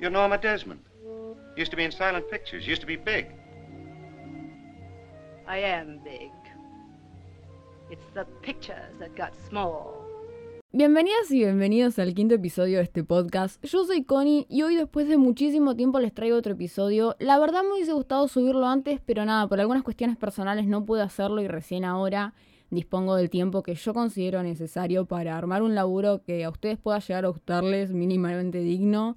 You're Norma Desmond. Used to be in silent pictures. Used to be big. I am big. It's the pictures that got small. Bienvenidas y bienvenidos al quinto episodio de este podcast. Yo soy Connie y hoy después de muchísimo tiempo les traigo otro episodio. La verdad me hubiese gustado subirlo antes, pero nada, por algunas cuestiones personales no pude hacerlo y recién ahora dispongo del tiempo que yo considero necesario para armar un laburo que a ustedes pueda llegar a gustarles mínimamente digno.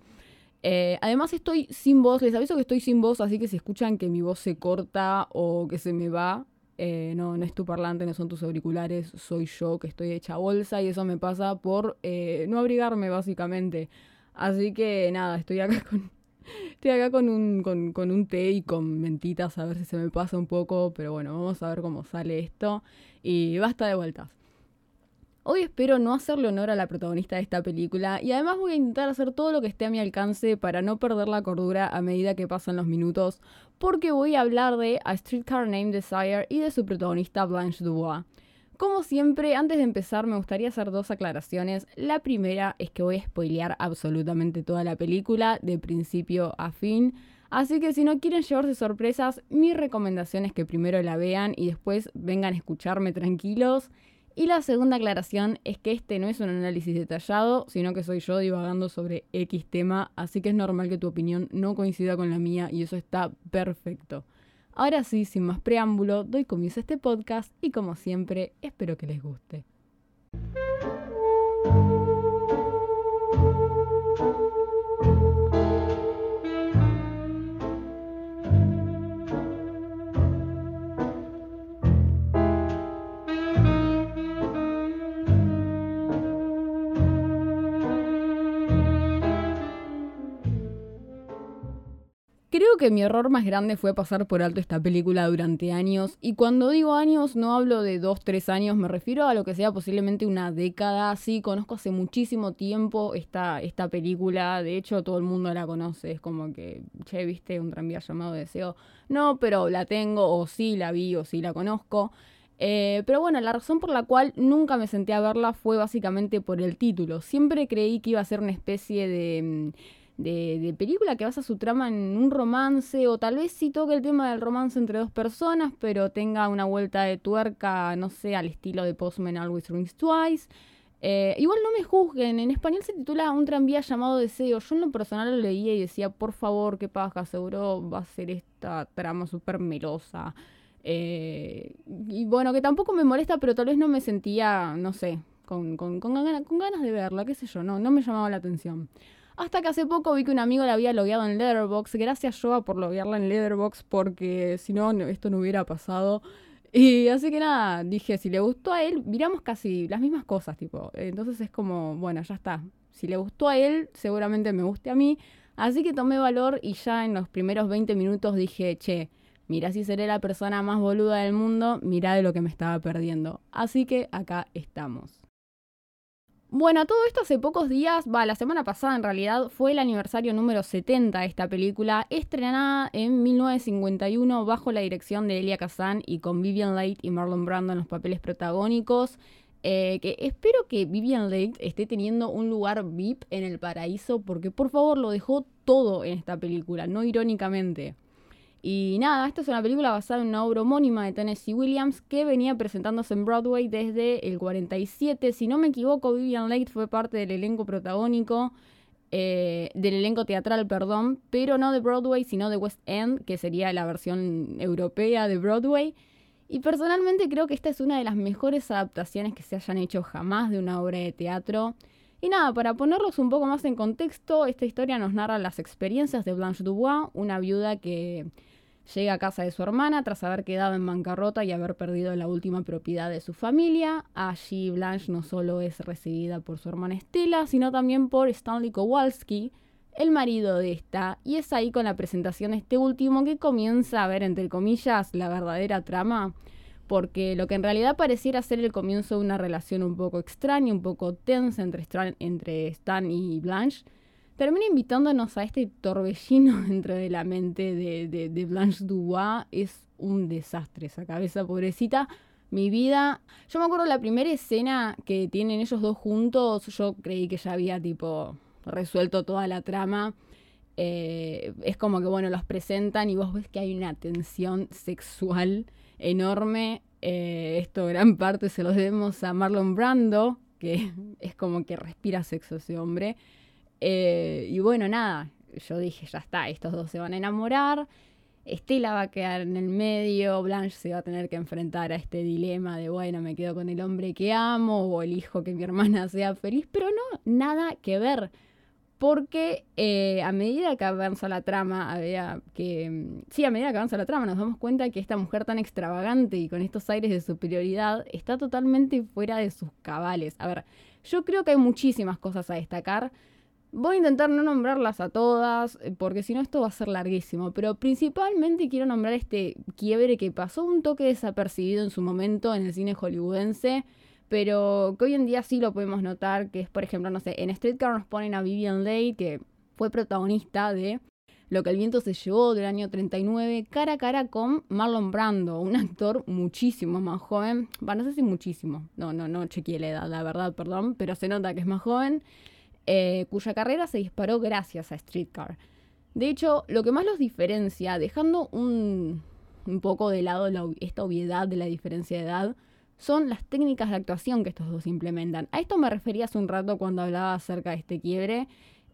Eh, además estoy sin voz, les aviso que estoy sin voz, así que si escuchan que mi voz se corta o que se me va, eh, no, no es tu parlante, no son tus auriculares, soy yo que estoy hecha bolsa y eso me pasa por eh, no abrigarme básicamente. Así que nada, estoy acá con, estoy acá con un, con, con un té y con mentitas a ver si se me pasa un poco, pero bueno, vamos a ver cómo sale esto y basta de vueltas. Hoy espero no hacerle honor a la protagonista de esta película y además voy a intentar hacer todo lo que esté a mi alcance para no perder la cordura a medida que pasan los minutos, porque voy a hablar de A Streetcar Named Desire y de su protagonista Blanche Dubois. Como siempre, antes de empezar me gustaría hacer dos aclaraciones. La primera es que voy a spoilear absolutamente toda la película, de principio a fin. Así que si no quieren llevarse sorpresas, mi recomendación es que primero la vean y después vengan a escucharme tranquilos. Y la segunda aclaración es que este no es un análisis detallado, sino que soy yo divagando sobre X tema, así que es normal que tu opinión no coincida con la mía y eso está perfecto. Ahora sí, sin más preámbulo, doy comienzo a este podcast y como siempre, espero que les guste. Creo que mi error más grande fue pasar por alto esta película durante años, y cuando digo años no hablo de 2-3 años, me refiero a lo que sea posiblemente una década. Sí, conozco hace muchísimo tiempo esta, esta película, de hecho todo el mundo la conoce, es como que, che, viste un tranvía llamado Deseo. No, pero la tengo, o sí la vi, o sí la conozco. Eh, pero bueno, la razón por la cual nunca me senté a verla fue básicamente por el título. Siempre creí que iba a ser una especie de mm, de, película que basa su trama en un romance o tal vez sí toque el tema del romance entre dos personas, pero tenga una vuelta de tuerca, no sé, al estilo de Postman Always Rings Twice. Eh, igual no me juzguen, en español se titula Un tranvía llamado Deseo. Yo en lo personal lo leía y decía, por favor, qué paja, seguro va a ser esta trama súper melosa. Eh, y bueno, que tampoco me molesta, pero tal vez no me sentía, no sé, con, con, con, con ganas de verla, qué sé yo, no, no me llamaba la atención. Hasta que hace poco vi que un amigo la había logueado en Letterboxd. Gracias, Joa, por loguearla en Letterboxd, porque si no, esto no hubiera pasado. Y así que nada, dije, si le gustó a él, miramos casi las mismas cosas, tipo. Entonces es como, bueno, ya está. Si le gustó a él, seguramente me guste a mí. Así que tomé valor y ya en los primeros 20 minutos dije, che, mira si seré la persona más boluda del mundo, mira de lo que me estaba perdiendo. Así que acá estamos. Bueno, todo esto hace pocos días, va, la semana pasada en realidad, fue el aniversario número 70 de esta película, estrenada en 1951 bajo la dirección de Elia Kazan y con Vivian Leigh y Marlon Brando en los papeles protagónicos. Eh, que espero que Vivian Leigh esté teniendo un lugar VIP en el paraíso porque por favor lo dejó todo en esta película, no irónicamente. Y nada, esta es una película basada en una obra homónima de Tennessee Williams que venía presentándose en Broadway desde el 47. Si no me equivoco, Vivian Leigh fue parte del elenco protagónico, eh, del elenco teatral, perdón, pero no de Broadway, sino de West End, que sería la versión europea de Broadway. Y personalmente creo que esta es una de las mejores adaptaciones que se hayan hecho jamás de una obra de teatro. Y nada, para ponerlos un poco más en contexto, esta historia nos narra las experiencias de Blanche Dubois, una viuda que llega a casa de su hermana tras haber quedado en bancarrota y haber perdido la última propiedad de su familia. Allí Blanche no solo es recibida por su hermana Estela, sino también por Stanley Kowalski, el marido de esta, y es ahí con la presentación de este último que comienza a ver, entre comillas, la verdadera trama porque lo que en realidad pareciera ser el comienzo de una relación un poco extraña, un poco tensa entre entre Stan y Blanche, termina invitándonos a este torbellino dentro de la mente de, de, Blanche Dubois. Es un desastre esa cabeza, pobrecita. Mi vida. Yo me acuerdo la primera escena que tienen ellos dos juntos. Yo creí que ya había tipo resuelto toda la trama. eh, es como que, bueno, los presentan y vos ves que hay una tensión sexual enorme. Eh, esto gran parte se lo debemos a Marlon Brando, que es como que respira sexo ese hombre. Eh, y bueno, nada, yo dije, ya está, estos dos se van a enamorar. Estela va a quedar en el medio, Blanche se va a tener que enfrentar a este dilema de, bueno, me quedo con el hombre que amo o elijo que mi hermana sea feliz, pero no, nada que ver. Porque eh, a medida que avanza la trama, había que. Mm, sí, a medida que avanza la trama, nos damos cuenta que esta mujer tan extravagante y con estos aires de superioridad está totalmente fuera de sus cabales. A ver, yo creo que hay muchísimas cosas a destacar. Voy a intentar no nombrarlas a todas, eh, porque si no esto va a ser larguísimo, pero principalmente quiero nombrar este quiebre que pasó un toque desapercibido en su momento en el cine hollywoodense, pero que hoy en día sí lo podemos notar, que es por ejemplo, no sé, en Streetcar nos ponen a Vivian Leigh, que fue protagonista de Lo que el viento se llevó del año 39, cara a cara con Marlon Brando, un actor muchísimo más joven, bueno, no sé si muchísimo, no, no, no chequeé la edad, la verdad, perdón, pero se nota que es más joven. Eh, cuya carrera se disparó gracias a Streetcar. De hecho, lo que más los diferencia, dejando un, poco de lado esta obviedad de la diferencia de edad, son las técnicas de actuación que estos dos implementan. A esto me refería hace un rato cuando hablaba acerca de este quiebre.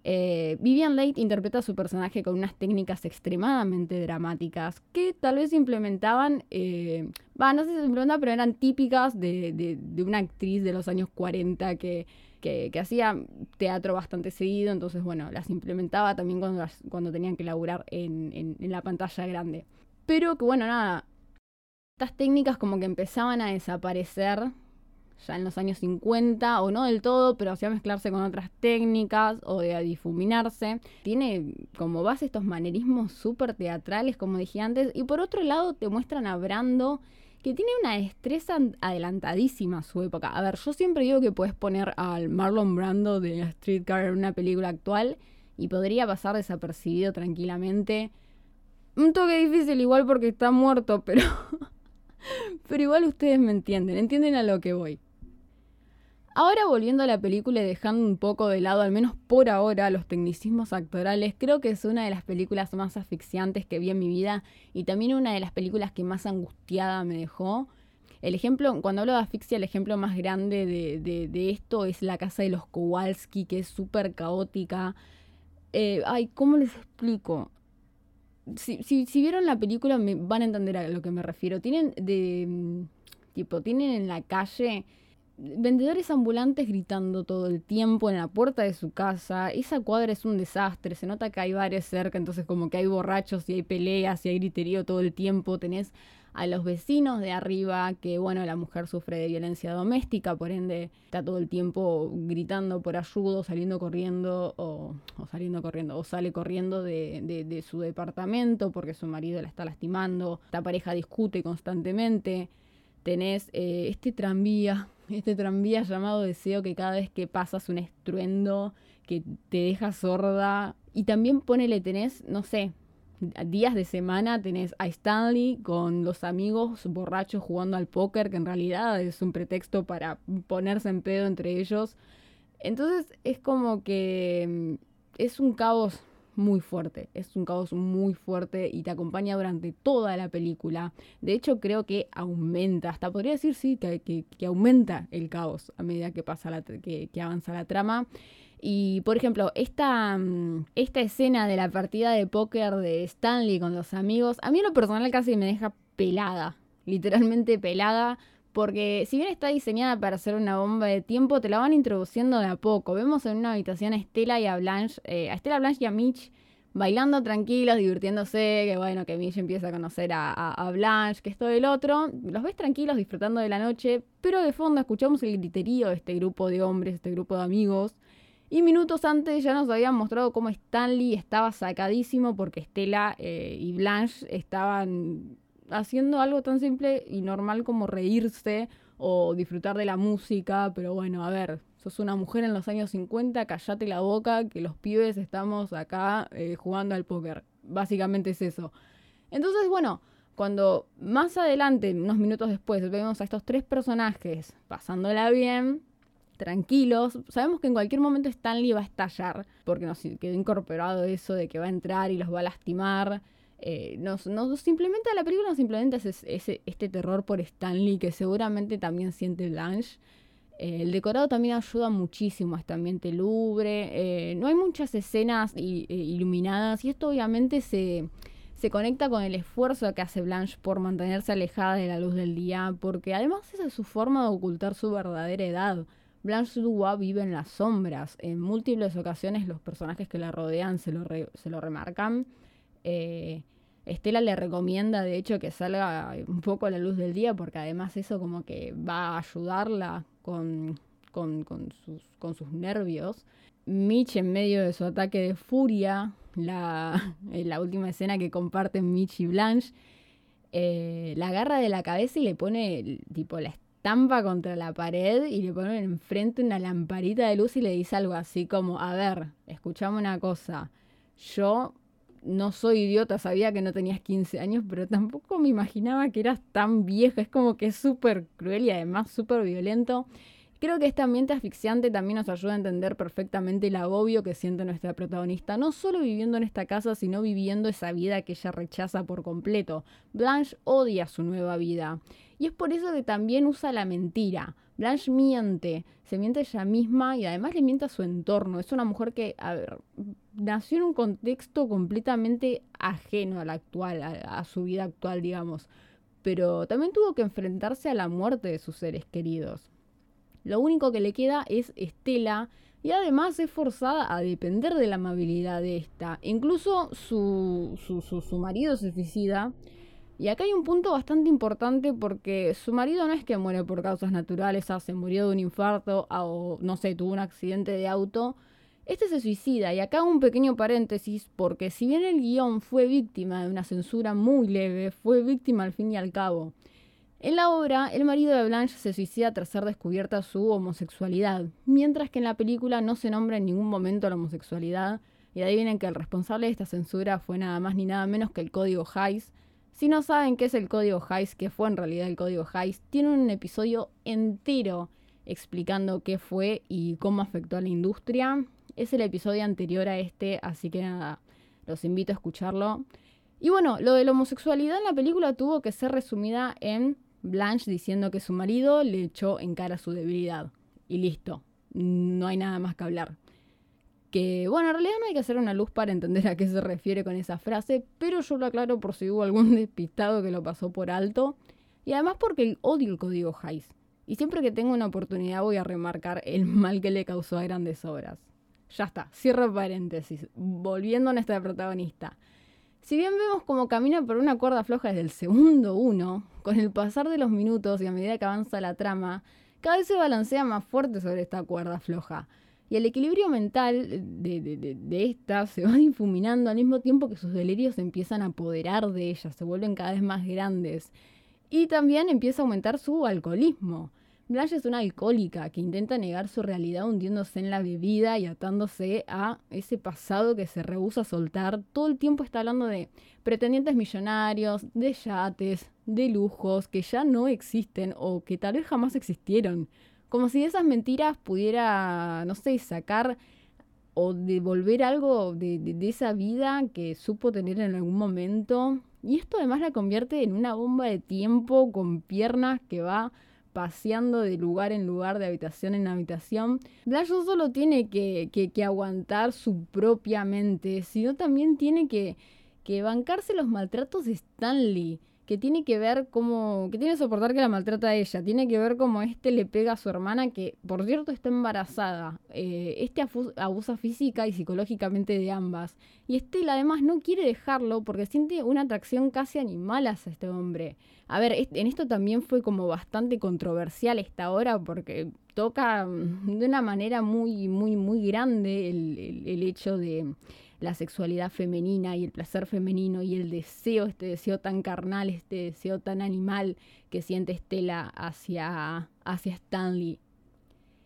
Eh, Vivian Leigh interpreta a su personaje con unas técnicas extremadamente dramáticas que tal vez implementaban, eh, no sé si se implementaban, pero eran típicas de una actriz de los años 40 que que, hacía teatro bastante seguido, entonces bueno, las implementaba también cuando, cuando tenían que laburar en, la pantalla grande. Pero que bueno, nada, estas técnicas como que empezaban a desaparecer ya en los años 50, o no del todo, pero hacía mezclarse con otras técnicas o de difuminarse. Tiene como base estos manerismos súper teatrales, como dije antes, y por otro lado te muestran a Brando que tiene una destreza adelantadísima a su época. A ver, yo siempre digo que puedes poner al Marlon Brando de Streetcar en una película actual y podría pasar desapercibido tranquilamente. Un toque difícil igual porque está muerto, pero... pero igual ustedes me entienden, entienden a lo que voy. Ahora volviendo a la película y dejando un poco de lado, al menos por ahora, los tecnicismos actorales, creo que es una de las películas más asfixiantes que vi en mi vida y también una de las películas que más angustiada me dejó. El ejemplo, cuando hablo de asfixia, el ejemplo más grande de, esto es la casa de los Kowalski, que es súper caótica. Eh, ay, ¿cómo les explico? Si, si, vieron la película me van a entender a lo que me refiero. Tienen de... Mm, tipo, tienen en la calle vendedores ambulantes gritando todo el tiempo en la puerta de su casa. Esa cuadra es un desastre. Se nota que hay bares cerca, entonces como que hay borrachos y hay peleas y hay griterío todo el tiempo. Tenés a los vecinos de arriba que, bueno, la mujer sufre de violencia doméstica, por ende está todo el tiempo gritando por ayuda, saliendo corriendo o, saliendo corriendo o sale corriendo de, de su departamento porque su marido la está lastimando. Esta pareja discute constantemente tenés eh, este tranvía, este tranvía llamado deseo que cada vez que pasas un estruendo que te deja sorda. Y también ponele, tenés, no sé, días de semana tenés a Stanley con los amigos borrachos jugando al póker, que en realidad es un pretexto para ponerse en pedo entre ellos. Entonces es como que mm, es un caos muy fuerte, es un caos muy fuerte y te acompaña durante toda la película. De hecho, creo que aumenta, hasta podría decir sí, que, que, aumenta el caos a medida que, pasa la, que, que avanza la trama. Y, por ejemplo, esta, mm, esta escena de la partida de póker de Stanley con los amigos, a mí en lo personal casi me deja pelada, literalmente pelada, porque si bien está diseñada para ser una bomba de tiempo, te la van introduciendo de a poco. Vemos en una habitación a Estela y a Blanche, eh, a Estela Blanche y a Mitch bailando tranquilos, divirtiéndose, que bueno, que Mitch empieza a conocer a, Blanche, que esto del otro. Los ves tranquilos, disfrutando de la noche, pero de fondo escuchamos el griterío de este grupo de hombres, este grupo de amigos. Y minutos antes ya nos habían mostrado cómo Stanley estaba sacadísimo porque Estela eh, y Blanche estaban haciendo algo tan simple y normal como reírse o disfrutar de la música, pero bueno, a ver, sos una mujer en los años 50, callate la boca, que los pibes estamos acá eh, jugando al póker. Básicamente es eso. Entonces, bueno, cuando más adelante, unos minutos después, vemos a estos tres personajes pasándola bien, tranquilos. Sabemos que en cualquier momento Stanley va a estallar, porque nos quedó incorporado eso de que va a entrar y los va a lastimar. Eh, nos, la película, nos implementa ese, este terror por Stanley que seguramente también siente Blanche. Eh, el decorado también ayuda muchísimo a este ambiente lubre. Eh, no hay muchas escenas iluminadas y esto obviamente se, se conecta con el esfuerzo que hace Blanche por mantenerse alejada de la luz del día, porque además esa es su forma de ocultar su verdadera edad. Blanche Dubois vive en las sombras. En múltiples ocasiones los personajes que la rodean se lo, se lo remarcan. Eh, Estela le recomienda, de hecho, que salga un poco a la luz del día, porque además eso como que va a ayudarla con, con, sus, nervios. Mitch, en medio de su ataque de furia, la, la última escena que comparten Mitch y Blanche, eh, la agarra de la cabeza y le pone tipo la estampa contra la pared y le pone enfrente una lamparita de luz y le dice algo así como, a ver, escuchame una cosa, yo no soy idiota, sabía que no tenías 15 años, pero tampoco me imaginaba que eras tan vieja, es como que es súper cruel y además súper violento. Creo que este ambiente asfixiante también nos ayuda a entender perfectamente el agobio que siente nuestra protagonista, no solo viviendo en esta casa, sino viviendo esa vida que ella rechaza por completo. Blanche odia su nueva vida. Y es por eso que también usa la mentira. Blanche miente, se miente ella misma y además le miente a su entorno. Es una mujer que, a nació en un contexto completamente ajeno al actual, a su vida actual, digamos. Pero también tuvo que enfrentarse a la muerte de sus seres queridos. Lo único que le queda es Estela y además es forzada a depender de la amabilidad de esta. Incluso su, su, su, marido se suicida. Y acá hay un punto bastante importante porque su marido no es que muere por causas naturales, o se murió de un infarto o no sé, tuvo un accidente de auto. Este se suicida y acá un pequeño paréntesis porque si bien el guion fue víctima de una censura muy leve, fue víctima al fin y al cabo. En la obra, el marido de Blanche se suicida tras ser descubierta su homosexualidad, mientras que en la película no se nombra en ningún momento la homosexualidad, y ahí vienen que el responsable de esta censura fue nada más ni nada menos que el código Hayes. Si no saben qué es el código Hayes, qué fue en realidad el código Hayes, tiene un episodio entero explicando qué fue y cómo afectó a la industria. Es el episodio anterior a este, así que nada, los invito a escucharlo. Y bueno, lo de la homosexualidad en la película tuvo que ser resumida en Blanche diciendo que su marido le echó en cara su debilidad. Y listo, no hay nada más que hablar. Que bueno, en realidad no hay que hacer una luz para entender a qué se refiere con esa frase, pero yo lo aclaro por si hubo algún despistado que lo pasó por alto. Y además porque odio el código Hayes. Y siempre que tengo una oportunidad voy a remarcar el mal que le causó a grandes obras. Ya está, cierro paréntesis. Volviendo a nuestra protagonista. Si bien vemos como camina por una cuerda floja desde el segundo uno, con el pasar de los minutos y a medida que avanza la trama, cada vez se balancea más fuerte sobre esta cuerda floja. Y el equilibrio mental de, de, esta se va difuminando al mismo tiempo que sus delirios empiezan a apoderar de ella, se vuelven cada vez más grandes. Y también empieza a aumentar su alcoholismo. Blanche es una alcohólica que intenta negar su realidad hundiéndose en la bebida y atándose a ese pasado que se rehúsa a soltar. Todo el tiempo está hablando de pretendientes millonarios, de yates, de lujos que ya no existen o que tal vez jamás existieron. Como si de esas mentiras pudiera, no sé, sacar o devolver algo de, esa vida que supo tener en algún momento. Y esto además la convierte en una bomba de tiempo con piernas que va paseando de lugar en lugar, de habitación en habitación. No solo tiene que, que, aguantar su propia mente, sino también tiene que, que bancarse los maltratos de Stanley que tiene que ver cómo, que tiene que soportar que la maltrata a ella, tiene que ver cómo este le pega a su hermana, que por cierto está embarazada. Eh, este abusa física y psicológicamente de ambas. Y Estela además no quiere dejarlo porque siente una atracción casi animal hacia este hombre. A ver, en esto también fue como bastante controversial esta hora porque toca mm, de una manera muy, muy, muy grande el hecho de la sexualidad femenina y el placer femenino y el deseo, este deseo tan carnal, este deseo tan animal que siente Estela hacia, hacia Stanley.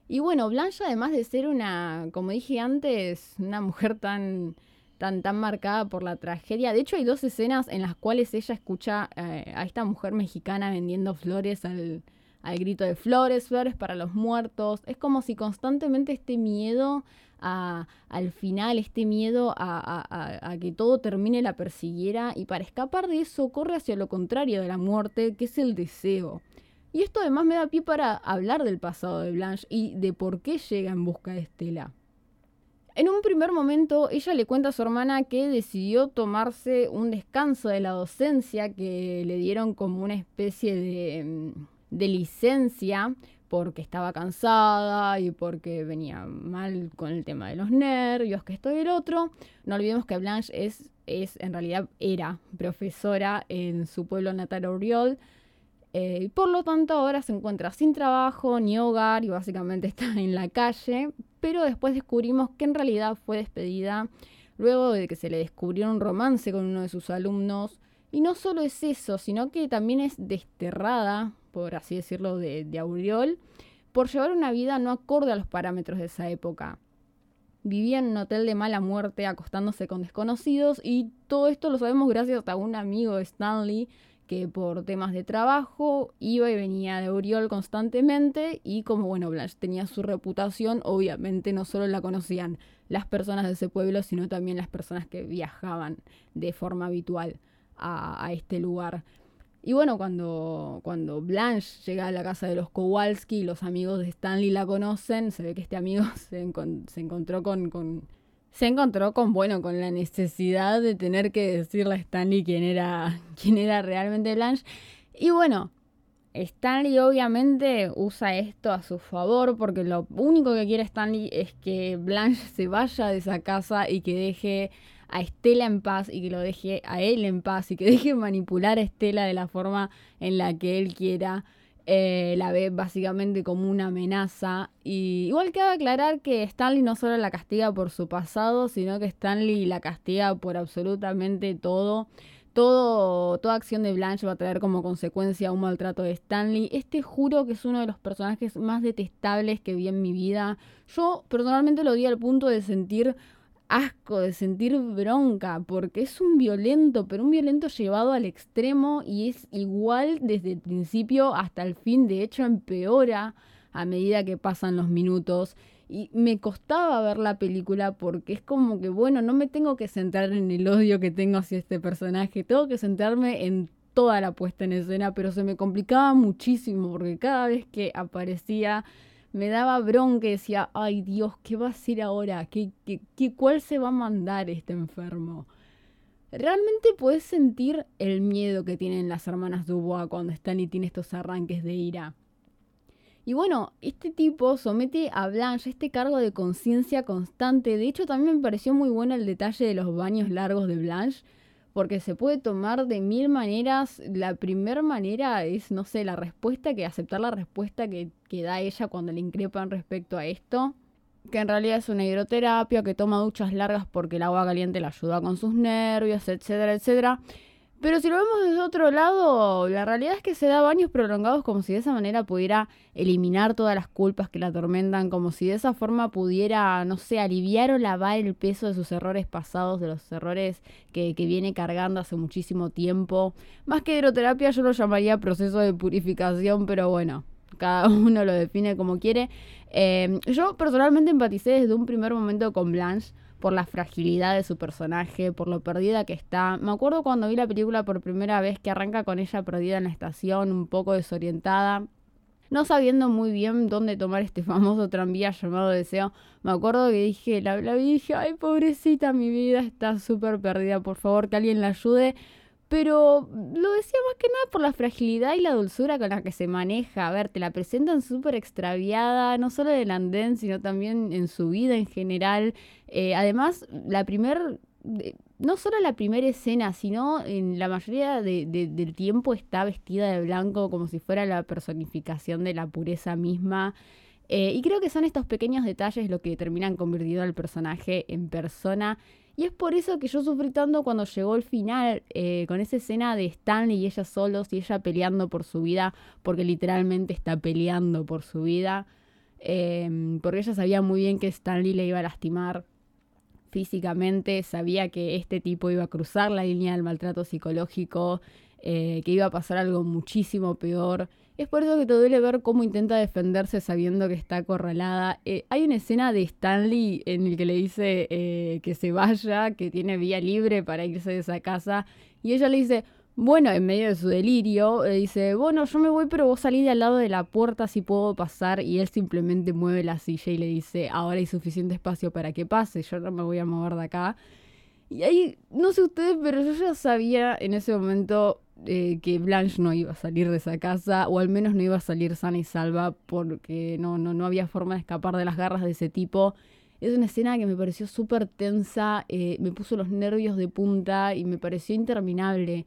Y bueno, Blanche además de ser una, como dije antes, una mujer tan, tan, tan marcada por la tragedia. De hecho, hay dos escenas en las cuales ella escucha eh, a esta mujer mexicana vendiendo flores al, al grito de flores, flores para los muertos. Es como si constantemente este miedo al final, este miedo a, que todo termine la persiguiera y para escapar de eso corre hacia lo contrario de la muerte, que es el deseo. Y esto además me da pie para hablar del pasado de Blanche y de por qué llega en busca de Estela. En un primer momento, ella le cuenta a su hermana que decidió tomarse un descanso de la docencia, que le dieron como una especie de, mm, de licencia porque estaba cansada y porque venía mal con el tema de los nervios, que esto y el otro. No olvidemos que Blanche es, es en realidad era profesora en su pueblo natal Oriol. Eh, y por lo tanto ahora se encuentra sin trabajo ni hogar y básicamente está en la calle. Pero después descubrimos que en realidad fue despedida luego de que se le descubrió un romance con uno de sus alumnos. Y no solo es eso, sino que también es desterrada por así decirlo, de, de Auriol, por llevar una vida no acorde a los parámetros de esa época. Vivía en un hotel de mala muerte acostándose con desconocidos y todo esto lo sabemos gracias a un amigo de Stanley que por temas de trabajo iba y venía de Auriol constantemente y como bueno Blanche tenía su reputación, obviamente no solo la conocían las personas de ese pueblo, sino también las personas que viajaban de forma habitual a, este lugar. Y bueno, cuando, cuando Blanche llega a la casa de los Kowalski los amigos de Stanley la conocen, se ve que este amigo se, encontró con, con, se encontró con, bueno, con la necesidad de tener que decirle a Stanley quién era, quién era realmente Blanche. Y bueno, Stanley obviamente usa esto a su favor porque lo único que quiere Stanley es que Blanche se vaya de esa casa y que deje a Estela en paz y que lo deje a él en paz y que deje manipular a Estela de la forma en la que él quiera. Eh, la ve básicamente como una amenaza. Y igual queda aclarar que Stanley no solo la castiga por su pasado, sino que Stanley la castiga por absolutamente todo. Todo, toda acción de Blanche va a traer como consecuencia un maltrato de Stanley. Este juro que es uno de los personajes más detestables que vi en mi vida. Yo personalmente lo di al punto de sentir asco, de sentir bronca, porque es un violento, pero un violento llevado al extremo y es igual desde el principio hasta el fin, de hecho empeora a medida que pasan los minutos. Y me costaba ver la película porque es como que, bueno, no me tengo que centrar en el odio que tengo hacia este personaje, tengo que centrarme en toda la puesta en escena, pero se me complicaba muchísimo porque cada vez que aparecía me daba bronca y decía, ay Dios, ¿qué va a hacer ahora? ¿Qué, qué, qué, cuál se va a mandar este enfermo? Realmente puedes sentir el miedo que tienen las hermanas Dubois cuando están y tiene estos arranques de ira. Y bueno, este tipo somete a Blanche este cargo de conciencia constante. De hecho, también me pareció muy bueno el detalle de los baños largos de Blanche porque se puede tomar de mil maneras. La primera manera es, no sé, la respuesta, que aceptar la respuesta que, que da ella cuando le increpan respecto a esto. Que en realidad es una hidroterapia, que toma duchas largas porque el agua caliente le ayuda con sus nervios, etcétera, etcétera. Pero si lo vemos desde otro lado, la realidad es que se da baños prolongados como si de esa manera pudiera eliminar todas las culpas que la atormentan, como si de esa forma pudiera, no sé, aliviar o lavar el peso de sus errores pasados, de los errores que, viene cargando hace muchísimo tiempo. Más que hidroterapia yo lo llamaría proceso de purificación, pero bueno, cada uno lo define como quiere. Eh, yo personalmente empaticé desde un primer momento con Blanche por la fragilidad de su personaje, por lo perdida que está. Me acuerdo cuando vi la película por primera vez que arranca con ella perdida en la estación, un poco desorientada, no sabiendo muy bien dónde tomar este famoso tranvía llamado Deseo. Me acuerdo que dije, la, vi y dije, ay pobrecita, mi vida está súper perdida, por favor que alguien la ayude. Pero lo decía más que nada por la fragilidad y la dulzura con la que se maneja. A ver, te la presentan súper extraviada, no solo en el andén, sino también en su vida en general. Eh, además, la primer, no solo la primera escena, sino en la mayoría del tiempo está vestida de blanco como si fuera la personificación de la pureza misma. Eh, y creo que son estos pequeños detalles lo que terminan convirtiendo al personaje en persona y es por eso que yo sufrí tanto cuando llegó el final, eh, con esa escena de Stanley y ella solos y ella peleando por su vida, porque literalmente está peleando por su vida, em, porque ella sabía muy bien que Stanley le iba a lastimar físicamente, sabía que este tipo iba a cruzar la línea del maltrato psicológico, eh, que iba a pasar algo muchísimo peor Es por eso que te duele ver cómo intenta defenderse sabiendo que está acorralada. Eh, hay una escena de Stanley en el que le dice eh, que se vaya, que tiene vía libre para irse de esa casa. Y ella le dice, bueno, en medio de su delirio, le dice, bueno, yo me voy, pero vos salí de al lado de la puerta si puedo pasar. Y él simplemente mueve la silla y le dice, ahora hay suficiente espacio para que pase, yo no me voy a mover de acá. Y ahí, no sé ustedes, pero yo ya sabía en ese momento eh, que Blanche no iba a salir de esa casa, o al menos no iba a salir sana y salva, porque no, no, no había forma de escapar de las garras de ese tipo. Es una escena que me pareció súper tensa, eh, me puso los nervios de punta y me pareció interminable.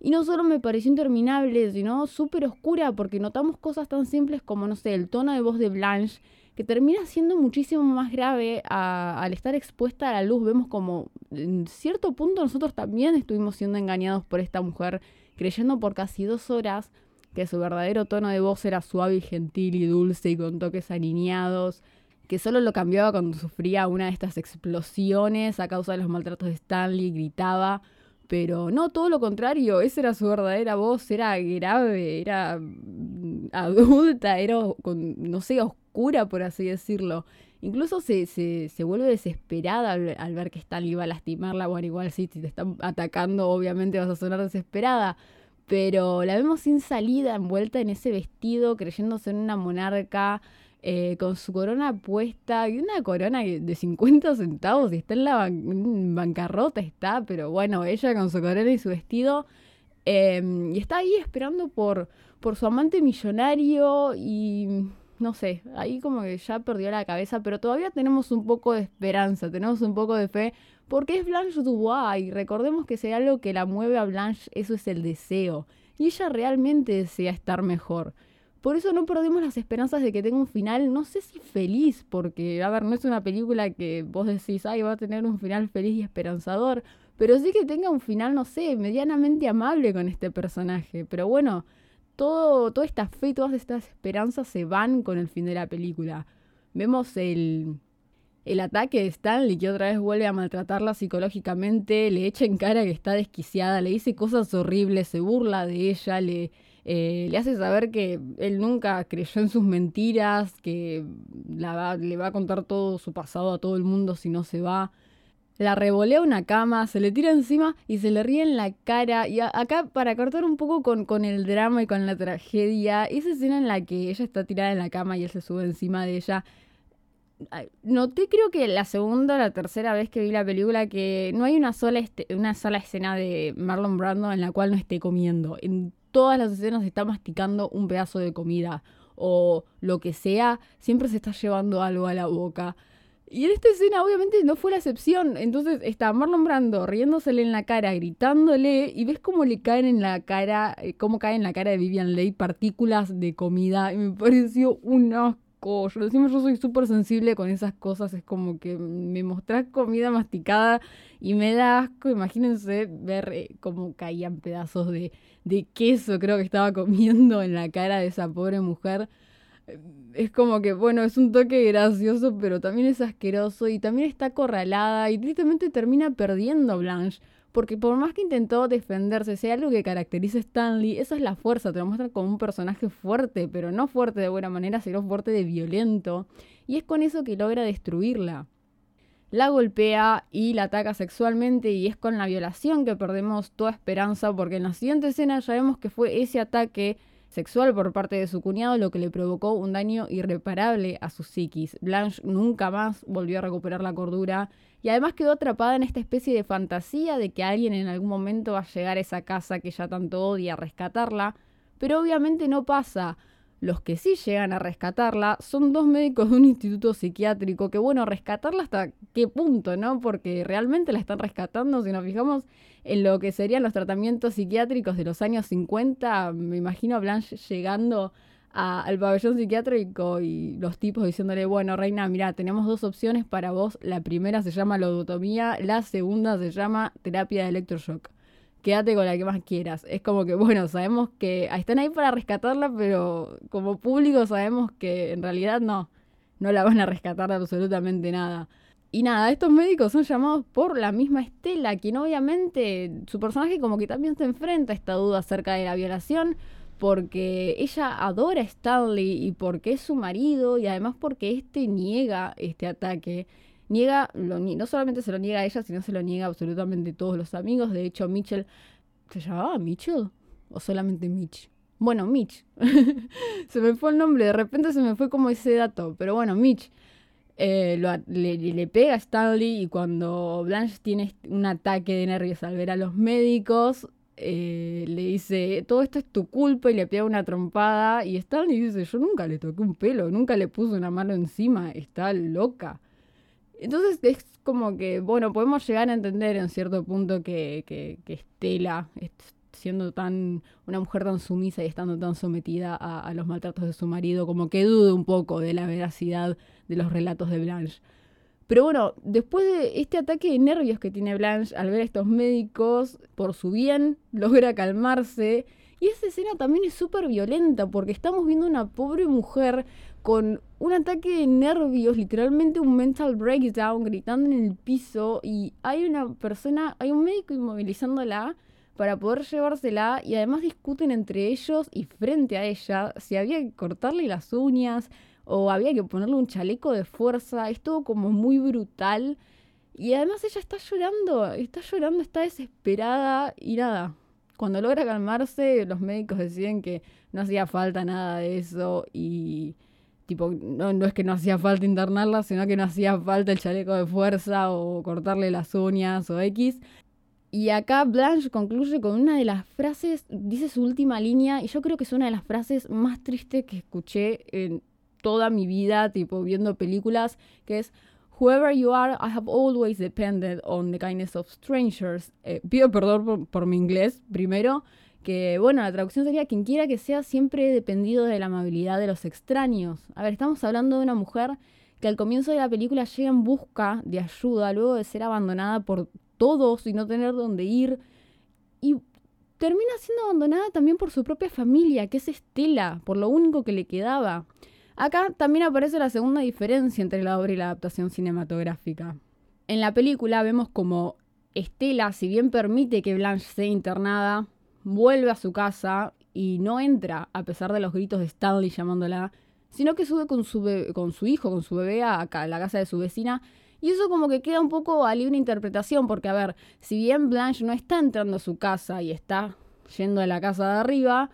Y no solo me pareció interminable, sino súper oscura, porque notamos cosas tan simples como, no sé, el tono de voz de Blanche, que termina siendo muchísimo más grave al estar expuesta a la luz. Vemos como en cierto punto nosotros también estuvimos siendo engañados por esta mujer creyendo por casi dos horas que su verdadero tono de voz era suave y gentil y dulce y con toques alineados, que solo lo cambiaba cuando sufría una de estas explosiones a causa de los maltratos de Stanley, gritaba, pero no, todo lo contrario, esa era su verdadera voz, era grave, era mm, adulta, era, no sé, oscura, por así decirlo. Incluso se, se, se vuelve desesperada al, ver que Stanley va a lastimarla. Bueno, igual si te están atacando, obviamente vas a sonar desesperada. Pero la vemos sin salida, envuelta en ese vestido, creyéndose en una monarca, eh, con su corona puesta, y una corona de 50 centavos, y está en la bancarrota, está, pero bueno, ella con su corona y su vestido, em, y está ahí esperando por, por su amante millonario, y no sé, ahí como que ya perdió la cabeza, pero todavía tenemos un poco de esperanza, tenemos un poco de fe, porque es Blanche Dubois y recordemos que hay algo que la mueve a Blanche, eso es el deseo, y ella realmente desea estar mejor. Por eso no perdemos las esperanzas de que tenga un final, no sé si feliz, porque, a ver, no es una película que vos decís, ay, va a tener un final feliz y esperanzador, pero sí que tenga un final, no sé, medianamente amable con este personaje. Pero bueno, todo, toda esta fe, todas estas esperanzas se van con el fin de la película. Vemos el, el ataque de Stanley que otra vez vuelve a maltratarla psicológicamente, le echa en cara que está desquiciada, le dice cosas horribles, se burla de ella, le, eh, le hace saber que él nunca creyó en sus mentiras, que le va a contar todo su pasado a todo el mundo si no se va la revolea una cama, se le tira encima y se le ríe en la cara. Y acá, para cortar un poco con, con, el drama y con la tragedia, esa escena en la que ella está tirada en la cama y él se sube encima de ella. Noté, creo que la segunda o la tercera vez que vi la película, que no hay una sola, este, una sola escena de Marlon Brando en la cual no esté comiendo. En todas las escenas está masticando un pedazo de comida o lo que sea, siempre se está llevando algo a la boca. Y en esta escena obviamente no fue la excepción. Entonces está Marlon Brando riéndosele en la cara, gritándole, y ves cómo le caen en la cara, eh, cómo caen en la cara de Vivian Leigh partículas de comida. Y me pareció un. Yo, decimos, yo soy súper sensible con esas cosas. Es como que me mostrás comida masticada y me da asco. Imagínense ver eh, cómo caían pedazos de, de queso, creo que estaba comiendo en la cara de esa pobre mujer es como que, bueno, es un toque gracioso, pero también es asqueroso y también está acorralada y tristemente termina perdiendo Blanche. Porque por más que intentó defenderse, sea algo que caracteriza a Stanley, esa es la fuerza, te lo muestra como un personaje fuerte, pero no fuerte de buena manera, sino fuerte de violento. Y es con eso que logra destruirla. La golpea y la ataca sexualmente y es con la violación que perdemos toda esperanza porque en la siguiente escena ya vemos que fue ese ataque sexual por parte de su cuñado, lo que le provocó un daño irreparable a su psiquis. Blanche nunca más volvió a recuperar la cordura y además quedó atrapada en esta especie de fantasía de que alguien en algún momento va a llegar a esa casa que ya tanto odia a rescatarla, pero obviamente no pasa. Los que sí llegan a rescatarla son dos médicos de un instituto psiquiátrico, que bueno, rescatarla hasta qué punto, ¿no? Porque realmente la están rescatando, si nos fijamos en lo que serían los tratamientos psiquiátricos de los años 50, me imagino a Blanche llegando al pabellón psiquiátrico y los tipos diciéndole, bueno, Reina, mira, tenemos dos opciones para vos. La primera se llama lobotomía, la segunda se llama terapia de electroshock. Quédate con la que más quieras. Es como que, bueno, sabemos que están ahí para rescatarla, pero como público sabemos que en realidad no, no la van a rescatar absolutamente nada. Y nada, estos médicos son llamados por la misma Estela, quien obviamente su personaje como que también se enfrenta a esta duda acerca de la violación, porque ella adora a Stanley y porque es su marido y además porque este niega este ataque. Niega, no solamente se lo niega a ella, sino se lo niega absolutamente todos los amigos. De hecho, Mitchell, ¿se llamaba Mitchell? ¿O solamente Mitch? Bueno, Mitch. se me fue el nombre, de repente se me fue como ese dato. Pero bueno, Mitch eh, le, pega a Stanley y cuando Blanche tiene un ataque de nervios al ver a los médicos, eh, le dice, todo esto es tu culpa y le pega una trompada y Stanley dice, yo nunca le toqué un pelo, nunca le puse una mano encima, está loca. Entonces es como que, bueno, podemos llegar a entender en cierto punto que, que, que Estela, siendo tan una mujer tan sumisa y estando tan sometida a, los maltratos de su marido, como que dude un poco de la veracidad de los relatos de Blanche. Pero bueno, después de este ataque de nervios que tiene Blanche al ver a estos médicos, por su bien, logra calmarse. Y esa escena también es súper violenta porque estamos viendo una pobre mujer con un ataque de nervios, literalmente un mental breakdown, gritando en el piso y hay una persona, hay un médico inmovilizándola para poder llevársela y además discuten entre ellos y frente a ella si había que cortarle las uñas o había que ponerle un chaleco de fuerza. Es todo como muy brutal. Y además ella está llorando, está llorando, está desesperada y nada. Cuando logra calmarse, los médicos deciden que no hacía falta nada de eso y tipo, no, no es que no hacía falta internarla, sino que no hacía falta el chaleco de fuerza o cortarle las uñas o X. Y acá Blanche concluye con una de las frases, dice su última línea, y yo creo que es una de las frases más tristes que escuché en toda mi vida, tipo viendo películas, que es Whoever you are, I have always depended on the kindness of strangers. Eh, pido perdón por, por, mi inglés primero, que bueno, la traducción sería quien quiera que sea, siempre he dependido de la amabilidad de los extraños. A ver, estamos hablando de una mujer que al comienzo de la película llega en busca de ayuda luego de ser abandonada por todos y no tener dónde ir. Y termina siendo abandonada también por su propia familia, que es Estela, por lo único que le quedaba. Acá también aparece la segunda diferencia entre la obra y la adaptación cinematográfica. En la película vemos como Estela, si bien permite que Blanche sea internada, vuelve a su casa y no entra, a pesar de los gritos de Stanley llamándola, sino que sube con su, hijo, con su bebé, a, a la casa de su vecina y eso como que queda un poco a libre interpretación, porque a ver, si bien Blanche no está entrando a su casa y está yendo a la casa de arriba,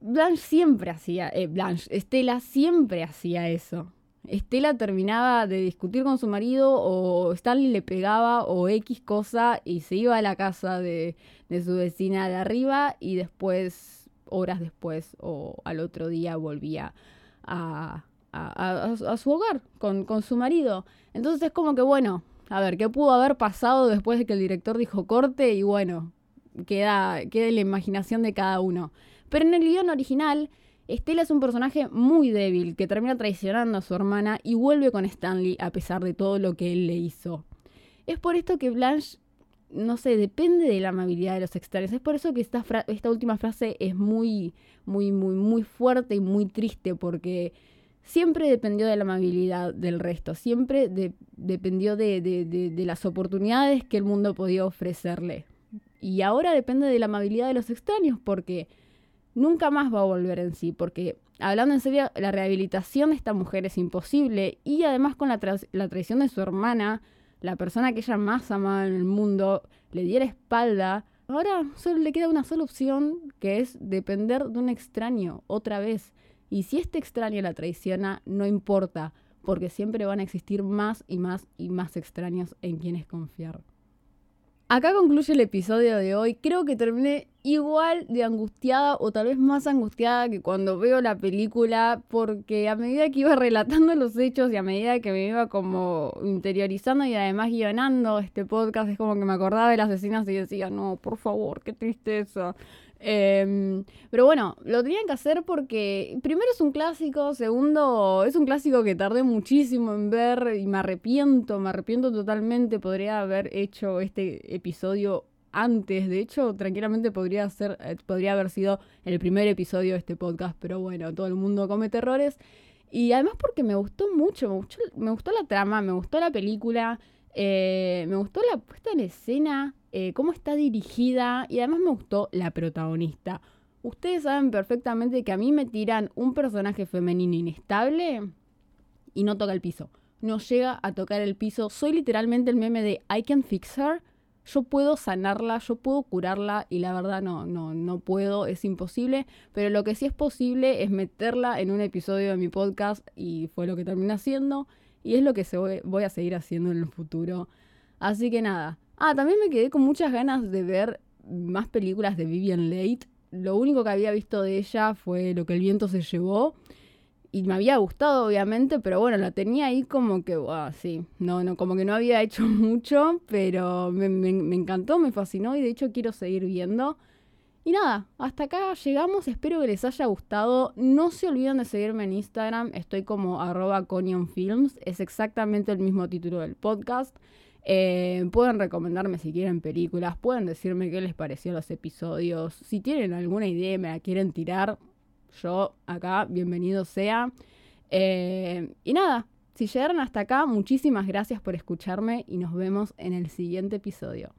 Blanche siempre hacía, eh, Blanche, Estela siempre hacía eso. Estela terminaba de discutir con su marido o Stanley le pegaba o X cosa y se iba a la casa de, de su vecina de arriba y después, horas después o al otro día volvía a, a, su hogar con, con, su marido. Entonces es como que, bueno, a ver, ¿qué pudo haber pasado después de que el director dijo corte? Y bueno, queda, queda la imaginación de cada uno. Pero en el guion original, Estela es un personaje muy débil que termina traicionando a su hermana y vuelve con Stanley a pesar de todo lo que él le hizo. Es por esto que Blanche, no sé, depende de la amabilidad de los extraños. Es por eso que esta, última frase es muy, muy, muy, muy fuerte y muy triste porque siempre dependió de la amabilidad del resto, siempre dependió de, las oportunidades que el mundo podía ofrecerle. Y ahora depende de la amabilidad de los extraños porque nunca más va a volver en sí, porque hablando en serio, la rehabilitación de esta mujer es imposible y además con la, la traición de su hermana, la persona que ella más amaba en el mundo, le diera espalda, ahora solo le queda una sola opción que es depender de un extraño otra vez. Y si este extraño la traiciona, no importa, porque siempre van a existir más y más y más extraños en quienes confiar. Acá concluye el episodio de hoy. Creo que terminé igual de angustiada o tal vez más angustiada que cuando veo la película porque a medida que iba relatando los hechos y a medida que me iba como interiorizando y además guionando este podcast es como que me acordaba de las escenas y decía, no, por favor, qué tristeza. Em, pero bueno, lo tenían que hacer porque primero es un clásico, segundo es un clásico que tardé muchísimo en ver y me arrepiento, me arrepiento totalmente. Podría haber hecho este episodio antes, de hecho, tranquilamente podría ser, eh, podría haber sido el primer episodio de este podcast, pero bueno, todo el mundo comete errores. Y además porque me gustó mucho, me gustó, me gustó la trama, me gustó la película, eh, me gustó la puesta en escena, eh, cómo está dirigida y además me gustó la protagonista. Ustedes saben perfectamente que a mí me tiran un personaje femenino inestable y no toca el piso. No llega a tocar el piso. Soy literalmente el meme de I can fix her. Yo puedo sanarla, yo puedo curarla y la verdad no, no, no puedo, es imposible. Pero lo que sí es posible es meterla en un episodio de mi podcast y fue lo que terminé haciendo y es lo que se voy, voy a seguir haciendo en el futuro. Así que nada. Ah, también me quedé con muchas ganas de ver más películas de Vivian Leigh lo único que había visto de ella fue lo que el viento se llevó. Y me había gustado, obviamente, pero bueno, la tenía ahí como que, sí, no, no, como que no había hecho mucho, pero me, encantó, me fascinó y de hecho quiero seguir viendo. Y nada, hasta acá llegamos, espero que les haya gustado. No se olviden de seguirme en Instagram, estoy como arroba es exactamente el mismo título del podcast. Eh, pueden recomendarme si quieren películas, pueden decirme qué les pareció los episodios. Si tienen alguna idea y me la quieren tirar, yo acá, bienvenido sea. Eh, y nada, si llegaron hasta acá, muchísimas gracias por escucharme y nos vemos en el siguiente episodio.